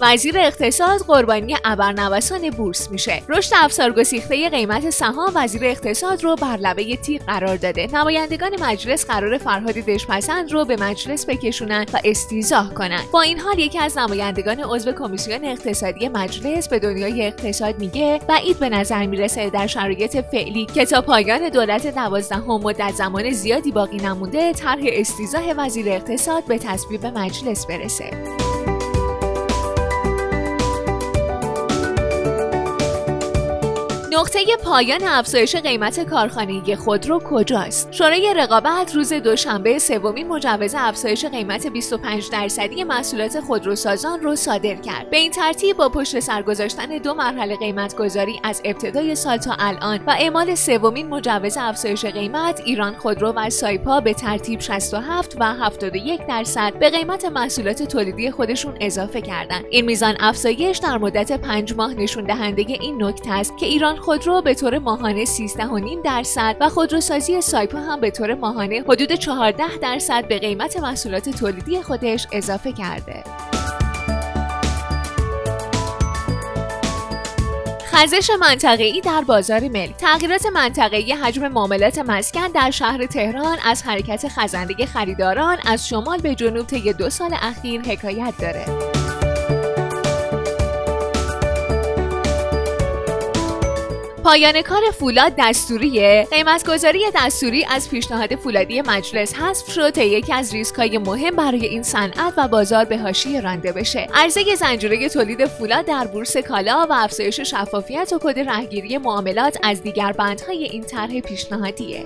وزیر اقتصاد قربانی ابرنوسان بورس میشه. رشد افسار گسیخته قیمت سهام وزیر اقتصاد رو بر لبه تیغ قرار داده. نمایندگان مجلس قرار فرهاد دشپسند رو به مجلس بکشونن و استیزاه کنند با این حال یکی از نمایندگان عضو کمیسیون اقتصادی مجلس به دنیای اقتصاد میگه بعید به نظر می‌رسه در شرایط فعلی که تا پایان دولت دوازدهم مدت زمان زیادی باقی نمونده طرح استیزاه وزیر اقتصاد به تصویب مجلس برسه. نقطه پایان افزایش قیمت کارخانگی خودرو کجاست؟ شورای رقابت روز دوشنبه سومین مجوز افزایش قیمت 25 درصدی محصولات خودروسازان رو صادر کرد. به این ترتیب با پشت سر گذاشتن دو مرحله قیمت گذاری از ابتدای سال تا الان و اعمال سومین مجوز افزایش قیمت، ایران خودرو و سایپا به ترتیب 67 و 71 درصد به قیمت محصولات تولیدی خودشون اضافه کردند. این میزان افزایش در مدت 5 ماه نشون دهنده این نکته است که ایران خودرو به طور ماهانه 13.5 درصد و خودروسازی سایپا هم به طور ماهانه حدود 14 درصد به قیمت محصولات تولیدی خودش اضافه کرده. خزش منطقه‌ای در بازار ملی تغییرات منطقه‌ای حجم معاملات مسکن در شهر تهران از حرکت خزنده خریداران از شمال به جنوب طی دو سال اخیر حکایت داره. پایان کار فولاد دستوریه. قیمتگذاری دستوری از پیشنهاد فولادی مجلس حذف شد تا یکی از ریسکهای مهم برای این صنعت و بازار به حاشیه رانده بشه. عرضه زنجیره تولید فولاد در بورس کالا و افزایش شفافیت و کد رهگیری معاملات از دیگر بندهای این طرح پیشنهادیه.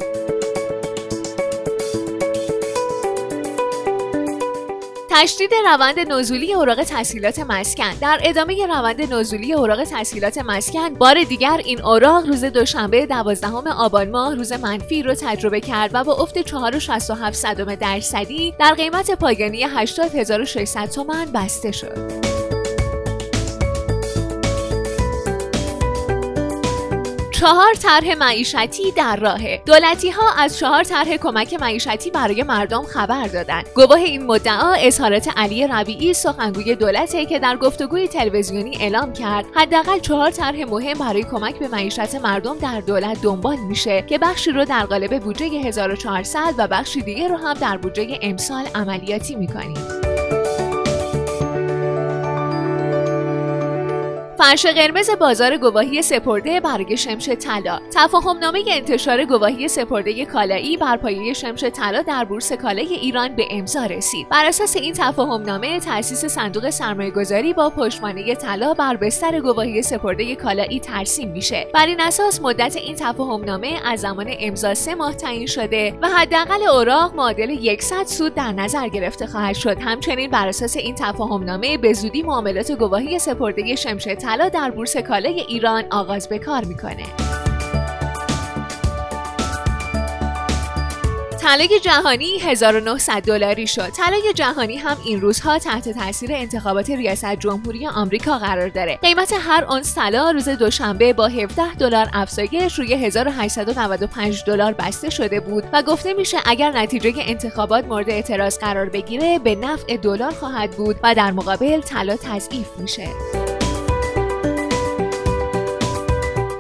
تشدید روند نزولی اوراق تسهیلات مسکن در ادامه روند نزولی اوراق تسهیلات مسکن بار دیگر این اوراق روز دوشنبه 12 آبان ماه روز منفی رو تجربه کرد و با افت 4.67 درصدی در قیمت پایانی 80600 تومان بسته شد. چهار طرح معیشتی در راهه. دولتی ها از چهار طرح کمک معیشتی برای مردم خبر دادند. گواه این مدعا اظهارات علی ربیعی سخنگوی دولته که در گفتگوی تلویزیونی اعلام کرد حداقل چهار طرح مهم برای کمک به معیشت مردم در دولت دنبال میشه که بخشی رو در قالب بودجه 1400 و بخشی دیگه رو هم در بودجه امسال عملیاتی می‌کنیم. فرش قرمز بازار گواهی سپرده برای شمش طلا. تفاهم نامه انتشار گواهی سپرده کالایی بر پایه شمش طلا در بورس کالای ایران به امضا رسید. بر اساس این تفاهم نامه تأسیس صندوق سرمایه گذاری با پشتوانه طلا بر بستر گواهی سپرده کالایی ترسیم میشه. بر این اساس مدت این تفاهم نامه از زمان امضا سه ماه تعیین شده و حداقل اوراق معادل 100 سود در نظر گرفته خواهد شد. همچنین بر اساس این تفاهم نامه به زودی معاملات گواهی سپرده شمش طلا در بورس کالای ایران آغاز به کار می‌کنه. طلای جهانی 1900 دلاری شد. طلای جهانی هم این روزها تحت تاثیر انتخابات ریاست جمهوری آمریکا قرار داره. قیمت هر اونس طلا روز دوشنبه با 17 دلار افزایش روی 1895 دلار بسته شده بود و گفته میشه اگر نتیجه انتخابات مورد اعتراض قرار بگیره به نفع دلار خواهد بود و در مقابل طلا تضعیف میشه.